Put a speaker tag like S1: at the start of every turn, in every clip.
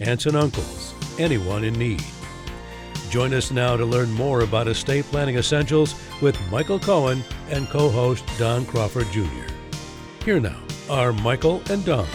S1: aunts and uncles, anyone in need. Join us now to learn more about estate planning essentials with Michael Cohen and co host Don Crawford Jr. Here now are Michael and Don.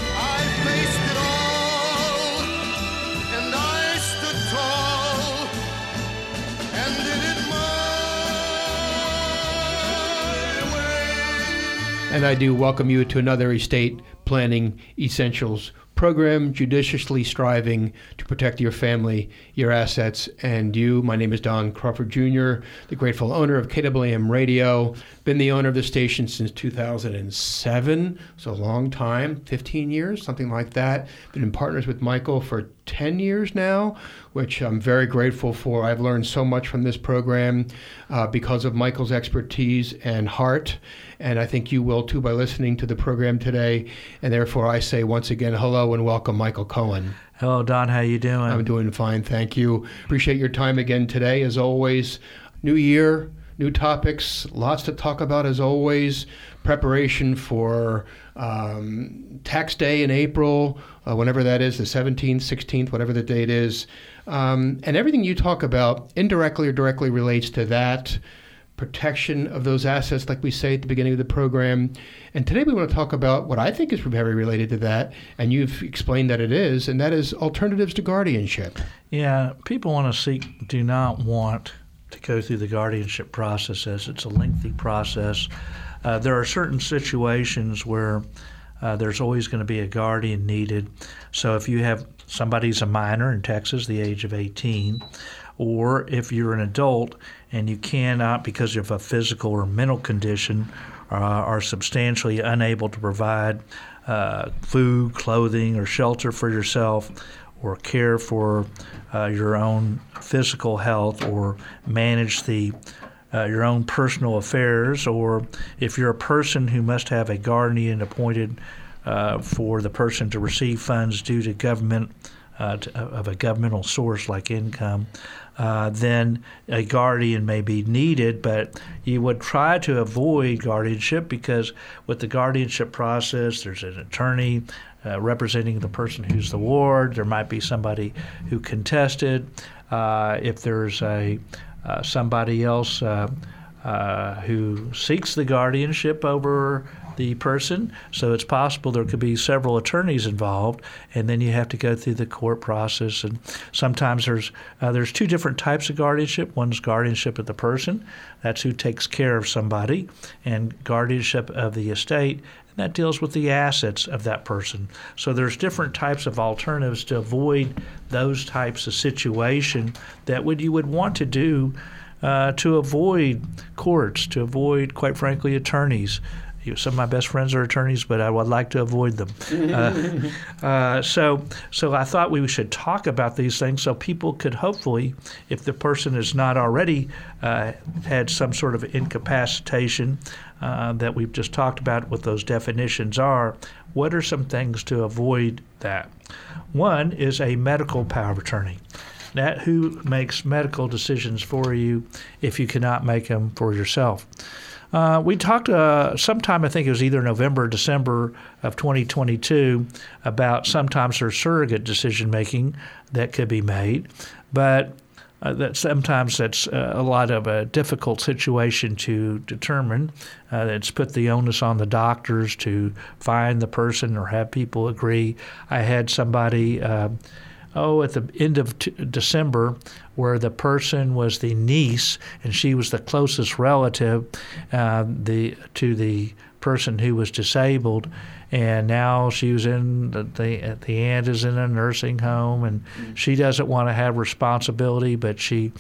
S2: And I do welcome you to another Estate Planning Essentials program, judiciously striving to protect your family, your assets, and you. My name is Don Crawford Jr., the grateful owner of KAAM Radio. Been the owner of the station since 2007, so a long time, 15 years, something like that. Been in partners with Michael for 10 years now, which I'm very grateful for. I've learned so much from this program uh, because of Michael's expertise and heart and I think you will too by listening to the program today. And therefore, I say once again, hello and welcome, Michael Cohen.
S3: Hello, Don. How you doing?
S2: I'm doing fine, thank you. Appreciate your time again today, as always. New year, new topics, lots to talk about as always. Preparation for um, tax day in April, uh, whenever that is, the 17th, 16th, whatever the date is. Um, and everything you talk about indirectly or directly relates to that protection of those assets, like we say at the beginning of the program. And today we want to talk about what I think is very related to that, and you've explained that it is, and that is alternatives to guardianship.
S3: Yeah, people want to seek, do not want to go through the guardianship process as it's a lengthy process. Uh, there are certain situations where uh, there's always going to be a guardian needed. So if you have somebody's a minor in Texas, the age of 18, or if you're an adult and you cannot, because of a physical or mental condition, uh, are substantially unable to provide uh, food, clothing, or shelter for yourself, or care for uh, your own physical health, or manage the uh, your own personal affairs, or if you're a person who must have a guardian appointed uh, for the person to receive funds due to government uh, to, of a governmental source like income, uh, then a guardian may be needed, but you would try to avoid guardianship because with the guardianship process, there's an attorney uh, representing the person who's the ward. There might be somebody who contested. Uh, if there's a uh, somebody else uh, who seeks the guardianship over the person. So it's possible there could be several attorneys involved, and then you have to go through the court process. And sometimes there's uh, there's two different types of guardianship. One's guardianship of the person, that's who takes care of somebody, and guardianship of the estate, that deals with the assets of that person. So there's different types of alternatives to avoid those types of situation that would you would want to do. Uh, to avoid courts, to avoid, quite frankly, attorneys, some of my best friends are attorneys, but I would like to avoid them. uh, uh, so, so I thought we should talk about these things so people could hopefully, if the person has not already uh, had some sort of incapacitation uh, that we've just talked about, what those definitions are, what are some things to avoid that? One is a medical power of attorney that who makes medical decisions for you if you cannot make them for yourself. Uh, we talked uh, sometime, I think it was either November or December of 2022, about sometimes there's surrogate decision making that could be made, but uh, that sometimes that's uh, a lot of a difficult situation to determine. Uh, it's put the onus on the doctors to find the person or have people agree. I had somebody uh, oh, at the end of t- December, where the person was the niece and she was the closest relative uh, the to the person who was disabled, and now she was in the the, the aunt is in a nursing home, and mm-hmm. she doesn't want to have responsibility, but she.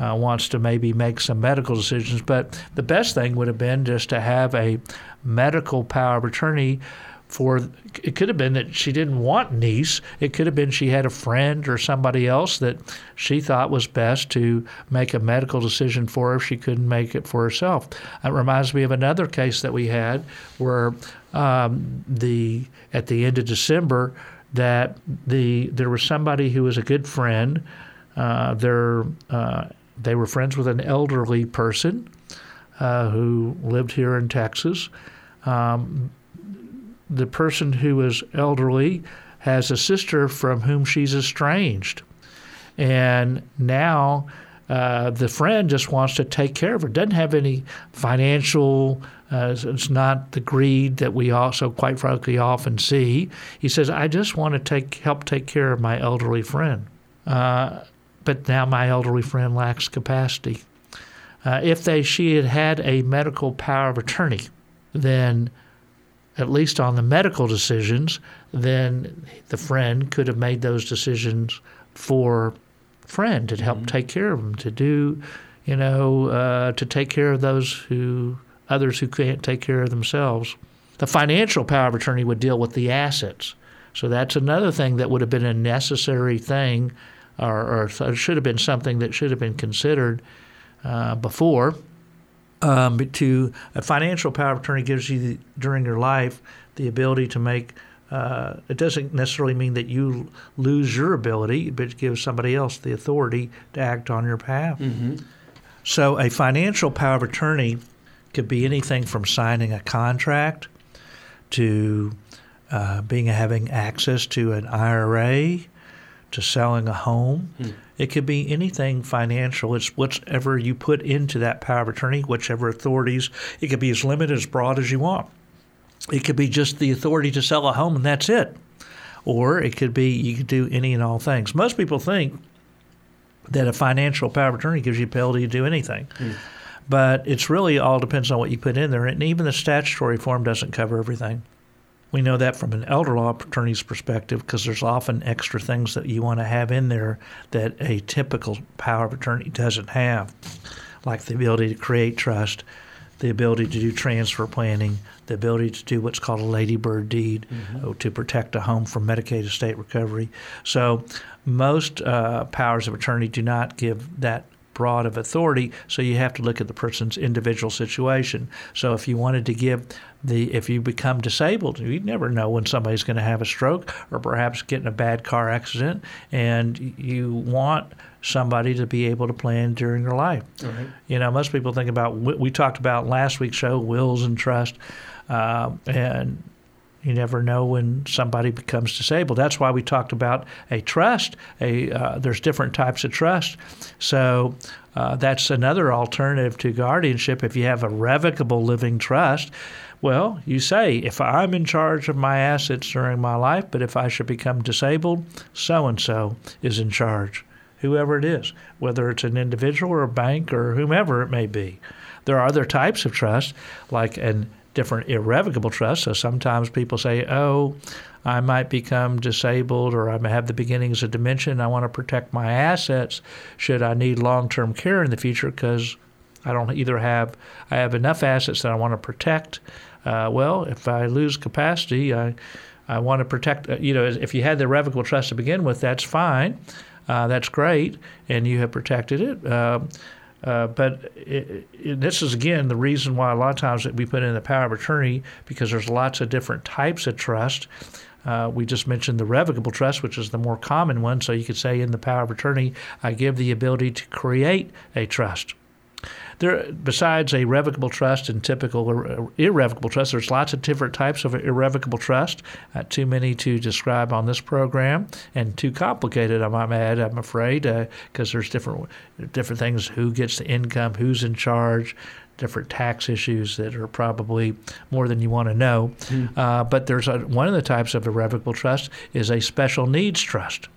S3: Uh, wants to maybe make some medical decisions, but the best thing would have been just to have a medical power of attorney for it could have been that she didn't want niece. It could have been she had a friend or somebody else that she thought was best to make a medical decision for if she couldn't make it for herself. It reminds me of another case that we had where um, the at the end of December that the there was somebody who was a good friend. Uh, uh, they were friends with an elderly person uh, who lived here in Texas. Um, the person who is elderly has a sister from whom she's estranged. And now uh, the friend just wants to take care of her, doesn't have any financial, uh, it's not the greed that we also, quite frankly, often see. He says, I just want to take, help take care of my elderly friend. Uh, but now my elderly friend lacks capacity. Uh, if they, she had had a medical power of attorney, then at least on the medical decisions, then the friend could have made those decisions for friend to help mm-hmm. take care of them, to do, you know, uh, to take care of those who others who can't take care of themselves. The financial power of attorney would deal with the assets. So that's another thing that would have been a necessary thing, or, or should have been something that should have been considered uh, before um, to a financial power of attorney gives you the, during your life the ability to make. Uh, it doesn't necessarily mean that you lose your ability, but it gives somebody else the authority to act on your behalf. Mm-hmm. So, a financial power of attorney could be anything from signing a contract to uh, being having access to an IRA to selling a home. Mm. It could be anything financial. It's whatever you put into that power of attorney, whichever authorities. It could be as limited, as broad as you want. It could be just the authority to sell a home and that's it. Or it could be you could do any and all things. Most people think that a financial power of attorney gives you the ability to do anything. Mm. But it's really all depends on what you put in there. And even the statutory form doesn't cover everything. We know that from an elder law attorney's perspective because there's often extra things that you want to have in there that a typical power of attorney doesn't have, like the ability to create trust, the ability to do transfer planning, the ability to do what's called a ladybird deed mm-hmm. to protect a home from Medicaid estate recovery. So most uh, powers of attorney do not give that broad of authority, so you have to look at the person's individual situation. So if you wanted to give the if you become disabled, you never know when somebody's going to have a stroke or perhaps get in a bad car accident, and you want somebody to be able to plan during their life. Right. You know, most people think about we talked about last week's show wills and trust, uh, and you never know when somebody becomes disabled. That's why we talked about a trust. A uh, there's different types of trust. So uh, that's another alternative to guardianship. If you have a revocable living trust, well, you say if I'm in charge of my assets during my life, but if I should become disabled, so and so is in charge. Whoever it is, whether it's an individual or a bank or whomever it may be. There are other types of trust, like an different irrevocable trusts. So sometimes people say, oh, I might become disabled or I may have the beginnings of dementia and I want to protect my assets should I need long term care in the future because I don't either have, I have enough assets that I want to protect. Uh, well, if I lose capacity, I, I want to protect, uh, you know, if you had the irrevocable trust to begin with, that's fine. Uh, that's great, and you have protected it. Uh, uh, but it, it, this is again the reason why a lot of times that we put in the power of attorney because there's lots of different types of trust. Uh, we just mentioned the revocable trust, which is the more common one. So you could say in the power of attorney, I give the ability to create a trust. There, besides a revocable trust and typical irrevocable trust, there's lots of different types of irrevocable trust. Uh, too many to describe on this program, and too complicated. I might add. I'm afraid because uh, there's different different things. Who gets the income? Who's in charge? Different tax issues that are probably more than you want to know. Mm. Uh, but there's a, one of the types of irrevocable trust is a special needs trust.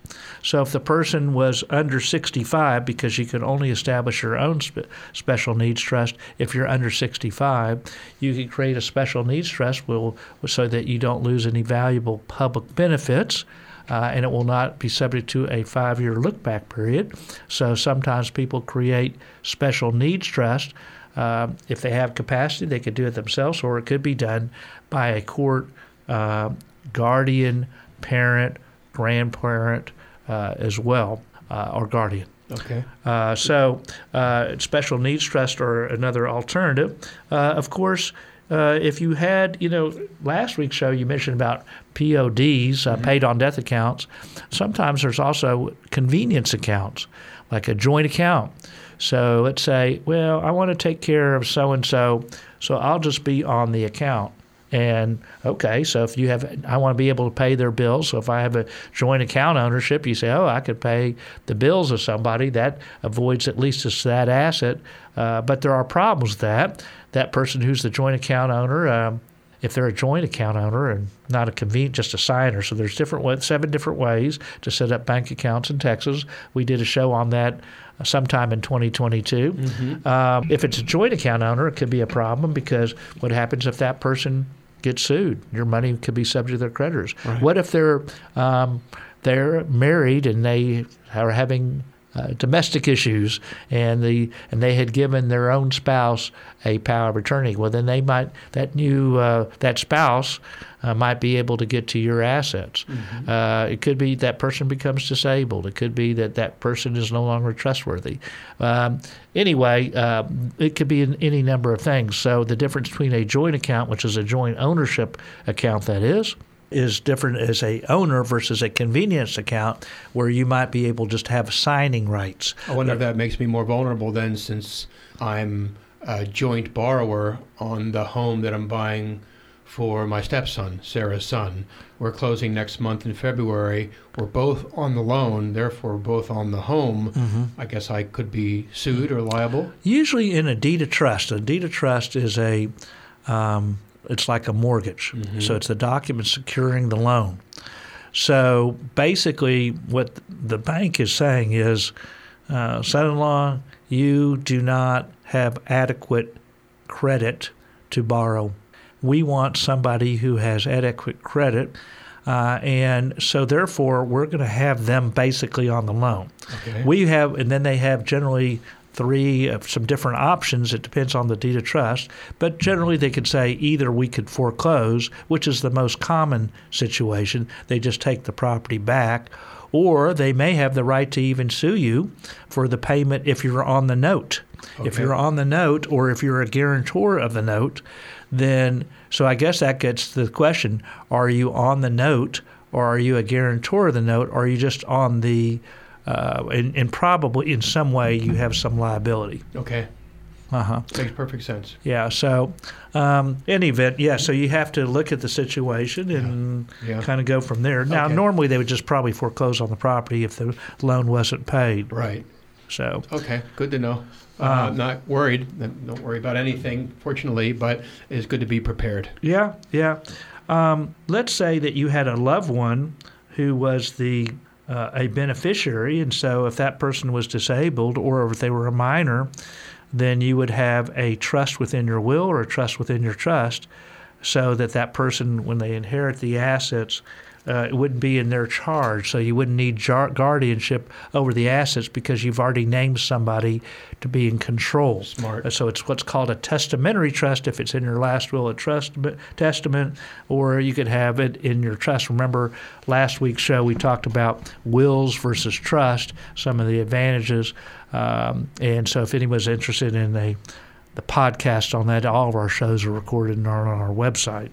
S3: So if the person was under 65, because you can only establish your own spe- special needs trust if you're under 65, you can create a special needs trust will, so that you don't lose any valuable public benefits. Uh, and it will not be subject to a five year look back period. So sometimes people create special needs trust uh, if they have capacity, they could do it themselves, or it could be done by a court uh, guardian, parent, grandparent uh, as well, uh, or guardian.
S2: Okay.
S3: Uh, so, uh, special needs trust are another alternative. Uh, of course, uh, if you had, you know, last week's show you mentioned about PODs, uh, paid on death accounts. Sometimes there's also convenience accounts, like a joint account. So let's say, well, I want to take care of so and so, so I'll just be on the account. And okay, so if you have, I want to be able to pay their bills. So if I have a joint account ownership, you say, oh, I could pay the bills of somebody. That avoids at least that asset. Uh, but there are problems with that. That person who's the joint account owner, um, if they're a joint account owner and not a convenient, just a signer. So there's different seven different ways to set up bank accounts in Texas. We did a show on that sometime in 2022.
S2: Mm-hmm.
S3: Um, if it's a joint account owner, it could be a problem because what happens if that person gets sued? Your money could be subject to their creditors.
S2: Right.
S3: What if they're um, they're married and they are having uh, domestic issues, and the and they had given their own spouse a power of attorney. Well, then they might that new uh, that spouse uh, might be able to get to your assets. Uh, it could be that person becomes disabled. It could be that that person is no longer trustworthy. Um, anyway, uh, it could be in any number of things. So the difference between a joint account, which is a joint ownership account, that is is different as a owner versus a convenience account where you might be able just to have signing rights.
S2: I wonder if that makes me more vulnerable then, since I'm a joint borrower on the home that I'm buying for my stepson, Sarah's son. We're closing next month in February. We're both on the loan, therefore both on the home. I guess I could be sued or liable.
S3: Usually in a deed of trust, a deed of trust is a um, it's like a mortgage. So it's the document securing the loan. So basically, what the bank is saying is, uh, son-in-law, you do not have adequate credit to borrow. We want somebody who has adequate credit, uh, and so therefore we're going to have them basically on the loan.
S2: Okay.
S3: We have, and then they have generally three of some different options. It depends on the deed of trust, but generally they could say either we could foreclose, which is the most common situation. They just take the property back, or they may have the right to even sue you for the payment if you're on the note. If you're on the note, or if you're a guarantor of the note, then so I guess that gets to the question: Are you on the note, or are you a guarantor of the note, or are you just on the uh, and, and probably in some way you have some liability.
S2: Okay.
S3: Uh huh.
S2: Makes perfect sense.
S3: Yeah. So, um, in event, yeah. So you have to look at the situation and
S2: Yeah.
S3: kind of go from there. Now,
S2: Okay.
S3: normally they would just probably foreclose on the property if the loan wasn't paid.
S2: Right.
S3: So,
S2: Okay. Good to know. Uh,
S3: Uh,
S2: not worried. Don't worry about anything, fortunately, but it's good to be prepared.
S3: yeah, yeah. Um, let's say that you had a loved one who was the uh, a beneficiary, and so if that person was disabled or if they were a minor, then you would have a trust within your will or a trust within your trust, so that that person, when they inherit the assets, uh, it wouldn't be in their charge. So you wouldn't need jar- guardianship over the assets because you've already named somebody to be in control.
S2: Smart.
S3: Uh, So it's what's called a testamentary trust if it's in your last will or trust testament, or you could have it in your trust. Remember last week's show we talked about wills versus trust, some of the advantages, um, and so if anyone's interested in a the podcast on that, all of our shows are recorded and are on our website.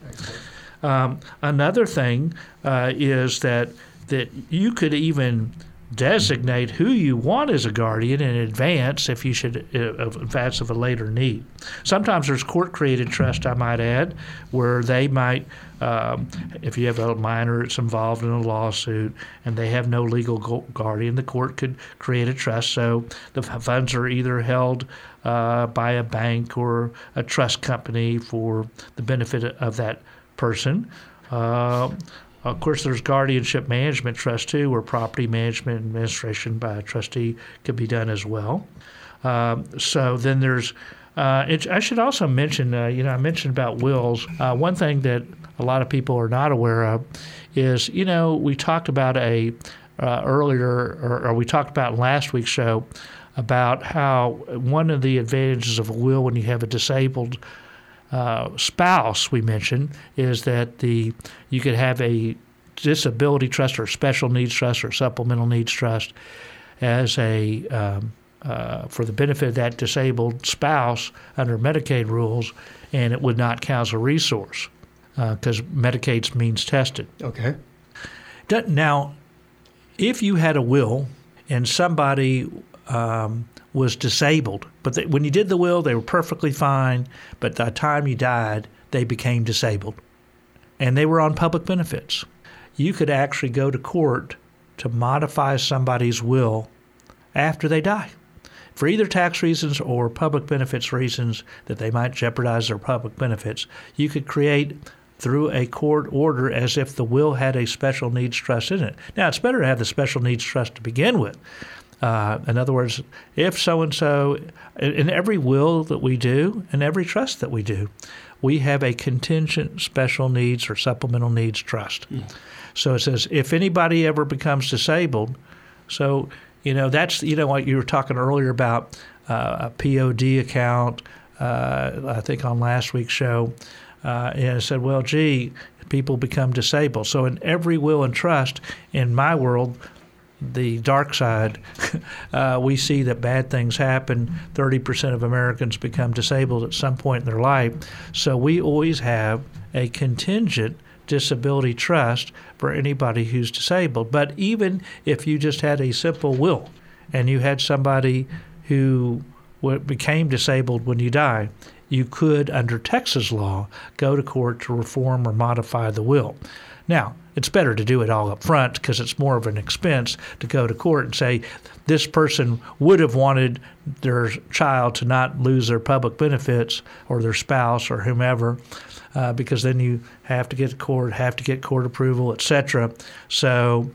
S3: Um, another thing uh, is that that you could even designate who you want as a guardian in advance if you should uh, advance of a later need. Sometimes there's court-created trust, I might add, where they might, um, if you have a minor that's involved in a lawsuit and they have no legal guardian, the court could create a trust so the funds are either held uh, by a bank or a trust company for the benefit of that person. Uh, of course, there's guardianship management trust too, where property management administration by a trustee could be done as well. Um, so then there's. Uh, it, I should also mention, uh, you know, I mentioned about wills. Uh, one thing that a lot of people are not aware of is, you know, we talked about a uh, earlier, or, or we talked about last week's show about how one of the advantages of a will when you have a disabled uh, spouse we mentioned is that the you could have a disability trust or special needs trust or supplemental needs trust as a um, uh, for the benefit of that disabled spouse under Medicaid rules, and it would not count as a resource because uh, Medicaid's means tested.
S2: Okay.
S3: Now, if you had a will and somebody um, was disabled, but they, when you did the will, they were perfectly fine, but by the time you died, they became disabled, and they were on public benefits. You could actually go to court to modify somebody's will after they die for either tax reasons or public benefits reasons that they might jeopardize their public benefits. You could create through a court order as if the will had a special needs trust in it. Now, it's better to have the special needs trust to begin with. Uh, in other words, if so and so, in every will that we do, in every trust that we do, we have a contingent special needs or supplemental needs trust. Mm. So it says if anybody ever becomes disabled, so you know that's you know what you were talking earlier about uh, a POD account. Uh, I think on last week's show, uh, and I said, well, gee, people become disabled. So in every will and trust in my world, the dark side, uh, we see that bad things happen. 30% of Americans become disabled at some point in their life. So we always have a contingent disability trust for anybody who's disabled. But even if you just had a simple will and you had somebody who became disabled when you die, you could, under Texas law, go to court to reform or modify the will. Now, it's better to do it all up front because it's more of an expense to go to court and say this person would have wanted their child to not lose their public benefits or their spouse or whomever uh, because then you have to get court, have to get court approval, etc. So,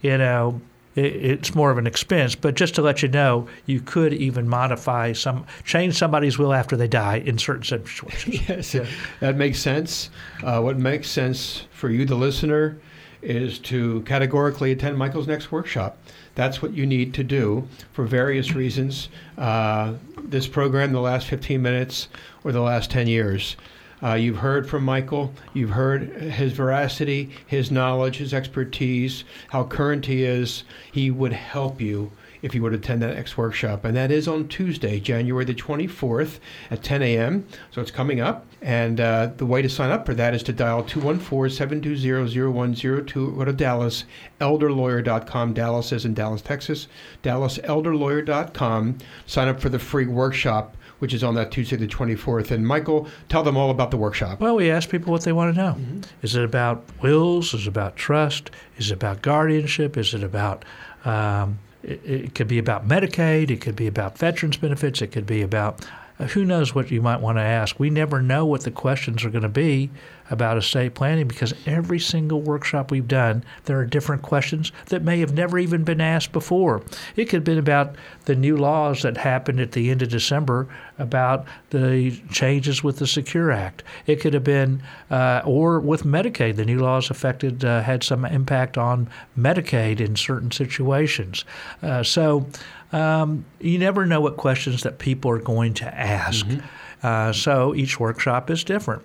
S3: you know, it's more of an expense. But just to let you know, you could even modify some, change somebody's will after they die in certain situations.
S2: yes, yeah. that makes sense. Uh, what makes sense for you, the listener, is to categorically attend Michael's next workshop. That's what you need to do for various reasons. Uh, this program, the last 15 minutes or the last 10 years. Uh, you've heard from Michael. You've heard his veracity, his knowledge, his expertise, how current he is. He would help you if you would attend that next workshop. And that is on Tuesday, January the 24th at 10 a.m. So it's coming up. And uh, the way to sign up for that is to dial 214 720 0102 go to Dallas, elderlawyer.com. Dallas is in Dallas, Texas. DallasElderLawyer.com. Sign up for the free workshop which is on that Tuesday, the 24th. And Michael, tell them all about the workshop.
S3: Well, we ask people what they want to know. Mm-hmm. Is it about wills? Is it about trust? Is it about guardianship? Is it about um, it, it, could be about Medicaid. It could be about veterans benefits. It could be about uh, who knows what you might want to ask. We never know what the questions are going to be about estate planning because every single workshop we've done, there are different questions that may have never even been asked before. It could have been about the new laws that happened at the end of December about the changes with the Secure Act. It could have been, uh, or with Medicaid, the new laws affected, uh, had some impact on Medicaid in certain situations. Uh, so um, you never know what questions that people are going to ask. Mm-hmm. Uh, so each workshop is different.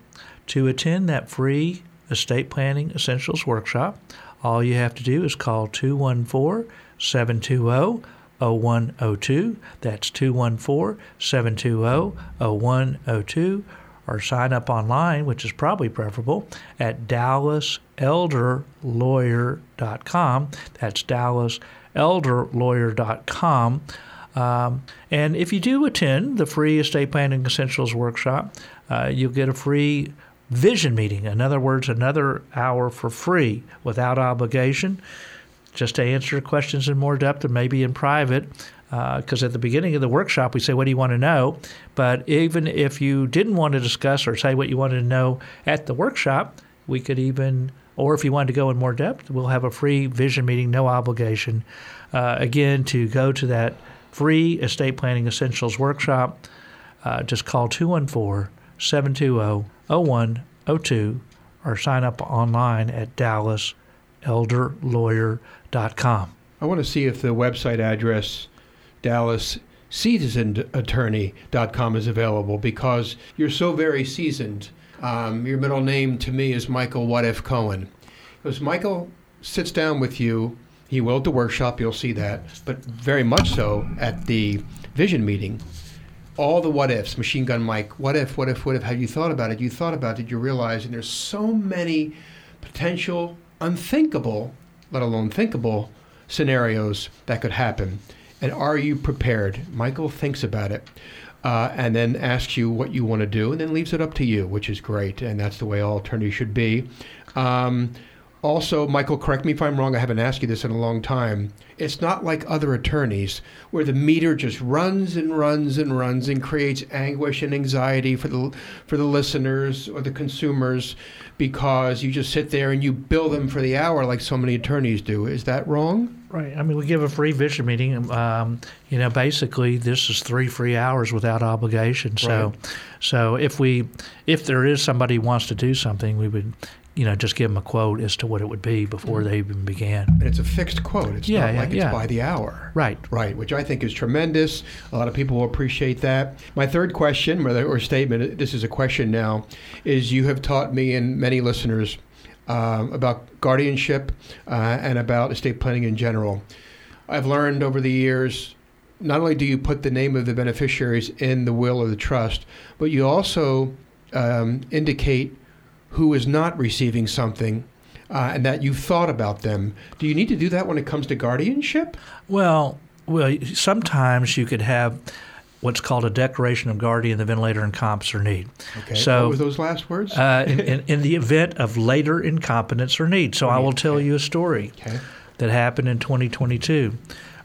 S3: To attend that free estate planning essentials workshop, all you have to do is call 214 720 0102. That's 214 720 0102. Or sign up online, which is probably preferable, at dallaselderlawyer.com. That's dallaselderlawyer.com. Um, and if you do attend the free estate planning essentials workshop, uh, you'll get a free vision meeting. In other words, another hour for free without obligation, just to answer questions in more depth and maybe in private. Because uh, at the beginning of the workshop, we say, What do you want to know? But even if you didn't want to discuss or say what you wanted to know at the workshop, we could even, or if you wanted to go in more depth, we'll have a free vision meeting, no obligation. Uh, again, to go to that free estate planning essentials workshop, uh, just call 214 720 0102 or sign up online at dallaselderlawyer.com.
S2: I want to see if the website address Dallas seasonedattorney.com is available because you're so very seasoned. Um, your middle name to me is Michael What If Cohen. Because Michael sits down with you, he will at the workshop, you'll see that, but very much so at the vision meeting. All the what ifs, machine gun Mike, what if, what if, what if, have you thought about it? You thought about it, you realize, and there's so many potential unthinkable, let alone thinkable, scenarios that could happen. And are you prepared? Michael thinks about it. Uh, and then asks you what you want to do, and then leaves it up to you, which is great, and that's the way all attorneys should be. Um, also, Michael, correct me if I'm wrong. I haven't asked you this in a long time. It's not like other attorneys where the meter just runs and runs and runs and creates anguish and anxiety for the for the listeners or the consumers because you just sit there and you bill them for the hour like so many attorneys do. Is that wrong?
S3: Right. I mean, we give a free vision meeting. Um, you know, basically, this is three free hours without obligation. So,
S2: Right.
S3: so if we, if there is somebody who wants to do something, we would, you know, just give them a quote as to what it would be before they even began.
S2: And it's a fixed quote. It's
S3: Yeah,
S2: not
S3: yeah,
S2: like it's
S3: yeah.
S2: by the hour.
S3: Right.
S2: Right, which I think is tremendous. A lot of people will appreciate that. My third question, or, or statement, this is a question now, is you have taught me and many listeners um, about guardianship uh, and about estate planning in general. I've learned over the years not only do you put the name of the beneficiaries in the will or the trust, but you also um, indicate who is not receiving something uh, and that you've thought about them. Do you need to do that when it comes to guardianship?
S3: Well, well, sometimes you could have what's called a declaration of guardian, the ventilator incompetence or need.
S2: Okay.
S3: So-
S2: what were those last words?
S3: Uh, in, in, in the event of later incompetence or need. So I will tell you a story.
S2: okay.
S3: that happened in 2022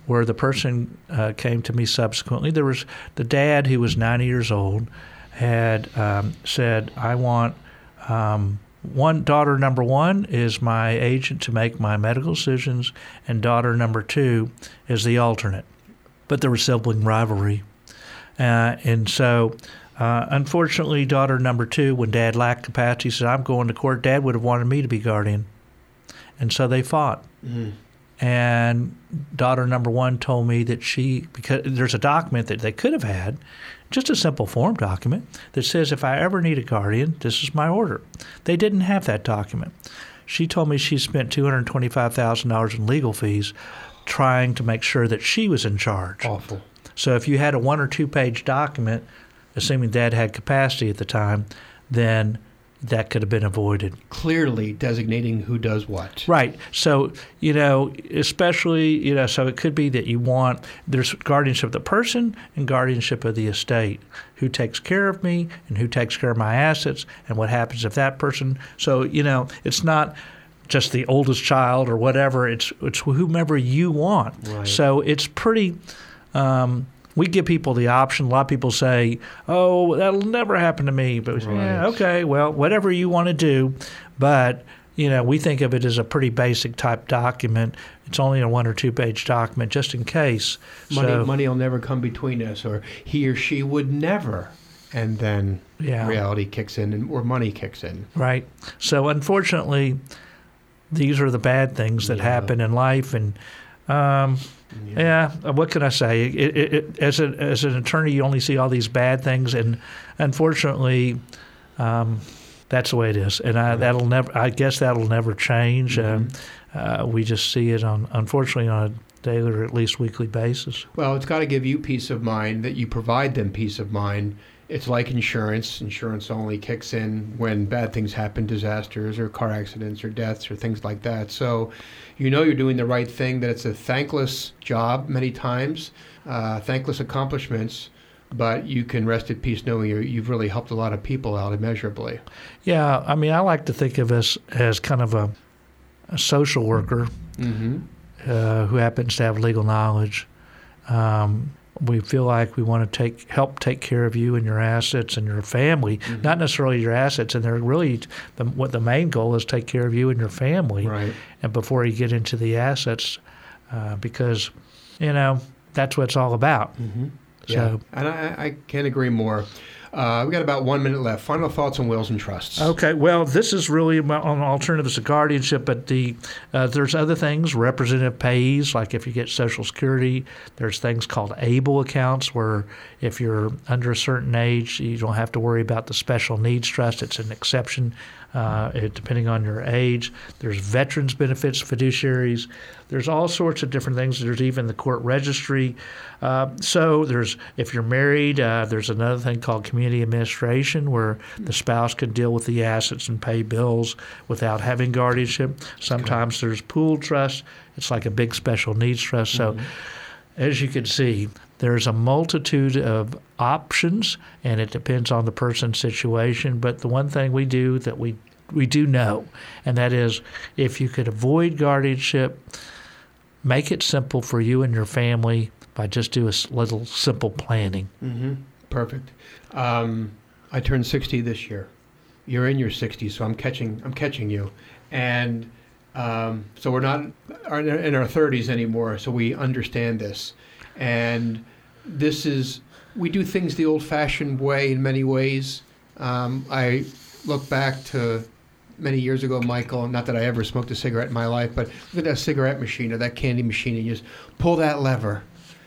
S3: where the person uh, came to me subsequently there was the dad who was 90 years old had um, said i want um, one daughter number one is my agent to make my medical decisions and daughter number two is the alternate. But there was sibling rivalry. Uh, and so uh, unfortunately daughter number two when dad lacked capacity said i'm going to court. Dad would have wanted me to be guardian. And so they fought.
S2: Mm-hmm.
S3: And daughter number one told me that she because there's a document that they could have had just a simple form document that says if i ever need a guardian this is my order. They didn't have that document. She told me she spent $225000 in legal fees trying to make sure that she was in charge.
S2: Awful.
S3: so if you had a one or two page document assuming dad had capacity at the time then that could have been avoided
S2: Clearly designating who does what.
S3: Right. So, you know, especially, you know, so it could be that you want there's guardianship of the person and guardianship of the estate. Who takes care of me and who takes care of my assets and what happens if that person. So, you know, it's not just the oldest child or whatever, it's it's whomever you want.
S2: Right.
S3: So, it's pretty um, we give people the option. A lot of people say, "Oh, that'll never happen to me." But we say, yeah, okay, well, whatever you want to do, but you know, we think of it as a pretty basic type document. It's only a one or two page document, just in case.
S2: Money,
S3: so,
S2: money will never come between us, or he or she would never. And then
S3: Yeah.
S2: reality kicks in, and, or money kicks in.
S3: right. So, unfortunately, these are the bad things that
S2: Yeah.
S3: happen in life, and um, yeah, what can I say? It, it, it, as a, as an attorney, you only see all these bad things, and unfortunately, um, that's the way it is. And I, that'll never. I guess that'll never change. Um, uh, we just see it on, unfortunately, on a daily or at least weekly basis.
S2: Well, it's got to give you peace of mind that you provide them peace of mind. It's like insurance. Insurance only kicks in when bad things happen, disasters or car accidents or deaths or things like that. So you know you're doing the right thing, that it's a thankless job many times, uh, thankless accomplishments, but you can rest at peace knowing you you've really helped a lot of people out immeasurably.
S3: Yeah, I mean, I like to think of us as kind of a, a social worker
S2: Mm-hmm.
S3: uh, who happens to have legal knowledge. Um, we feel like we want to take help take care of you and your assets and your family, not necessarily your assets. And they're really the, what the main goal is: take care of you and your family,
S2: Right.
S3: and before you get into the assets, uh, because you know that's what it's all about.
S2: Mm-hmm. Yeah,
S3: So
S2: and I, I can't agree more. Uh, we got about one minute left. Final thoughts on wills and trusts.
S3: Okay, well, this is really on alternatives to guardianship, but the uh, there's other things. Representative payees, like if you get Social Security, there's things called ABLE accounts, where if you're under a certain age, you don't have to worry about the special needs trust. It's an exception uh, it, depending on your age. There's veterans benefits, fiduciaries. There's all sorts of different things. There's even the court registry. Uh, so there's if you're married, uh, there's another thing called community administration where the spouse can deal with the assets and pay bills without having guardianship. Sometimes there's pooled trust. It's like a big special needs trust. So. Mm-hmm as you can see, there's a multitude of options, and it depends on the person's situation. But the one thing we do that we we do know, and that is if you could avoid guardianship, make it simple for you and your family by just do a little simple planning.
S2: Mm-hmm. Perfect. Um, I turned 60 this year. You're in your 60s, so I'm catching I'm catching you, and um, so we're not in our 30s anymore. So we understand this, and this is we do things the old-fashioned way in many ways. Um, I look back to many years ago, Michael. Not that I ever smoked a cigarette in my life, but look at that cigarette machine or that candy machine, and you just pull that lever,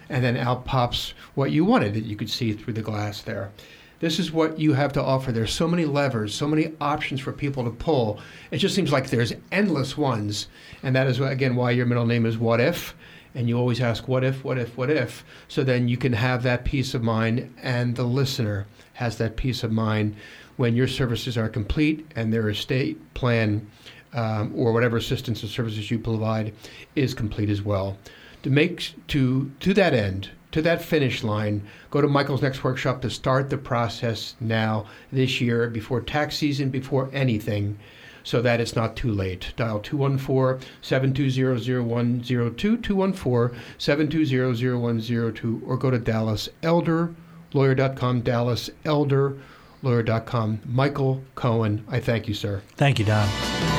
S2: and then out pops what you wanted that you could see through the glass there. This is what you have to offer. There's so many levers, so many options for people to pull. It just seems like there's endless ones, and that is again why your middle name is What If and you always ask what if what if what if so then you can have that peace of mind and the listener has that peace of mind when your services are complete and their estate plan um, or whatever assistance or services you provide is complete as well. To make to to that end, to that finish line, go to Michael's next workshop to start the process now this year before tax season, before anything so that it's not too late. Dial 214 720 0102, 214 720 0102, or go to DallasElderLawyer.com, DallasElderLawyer.com. Michael Cohen, I thank you, sir.
S3: Thank you, Don.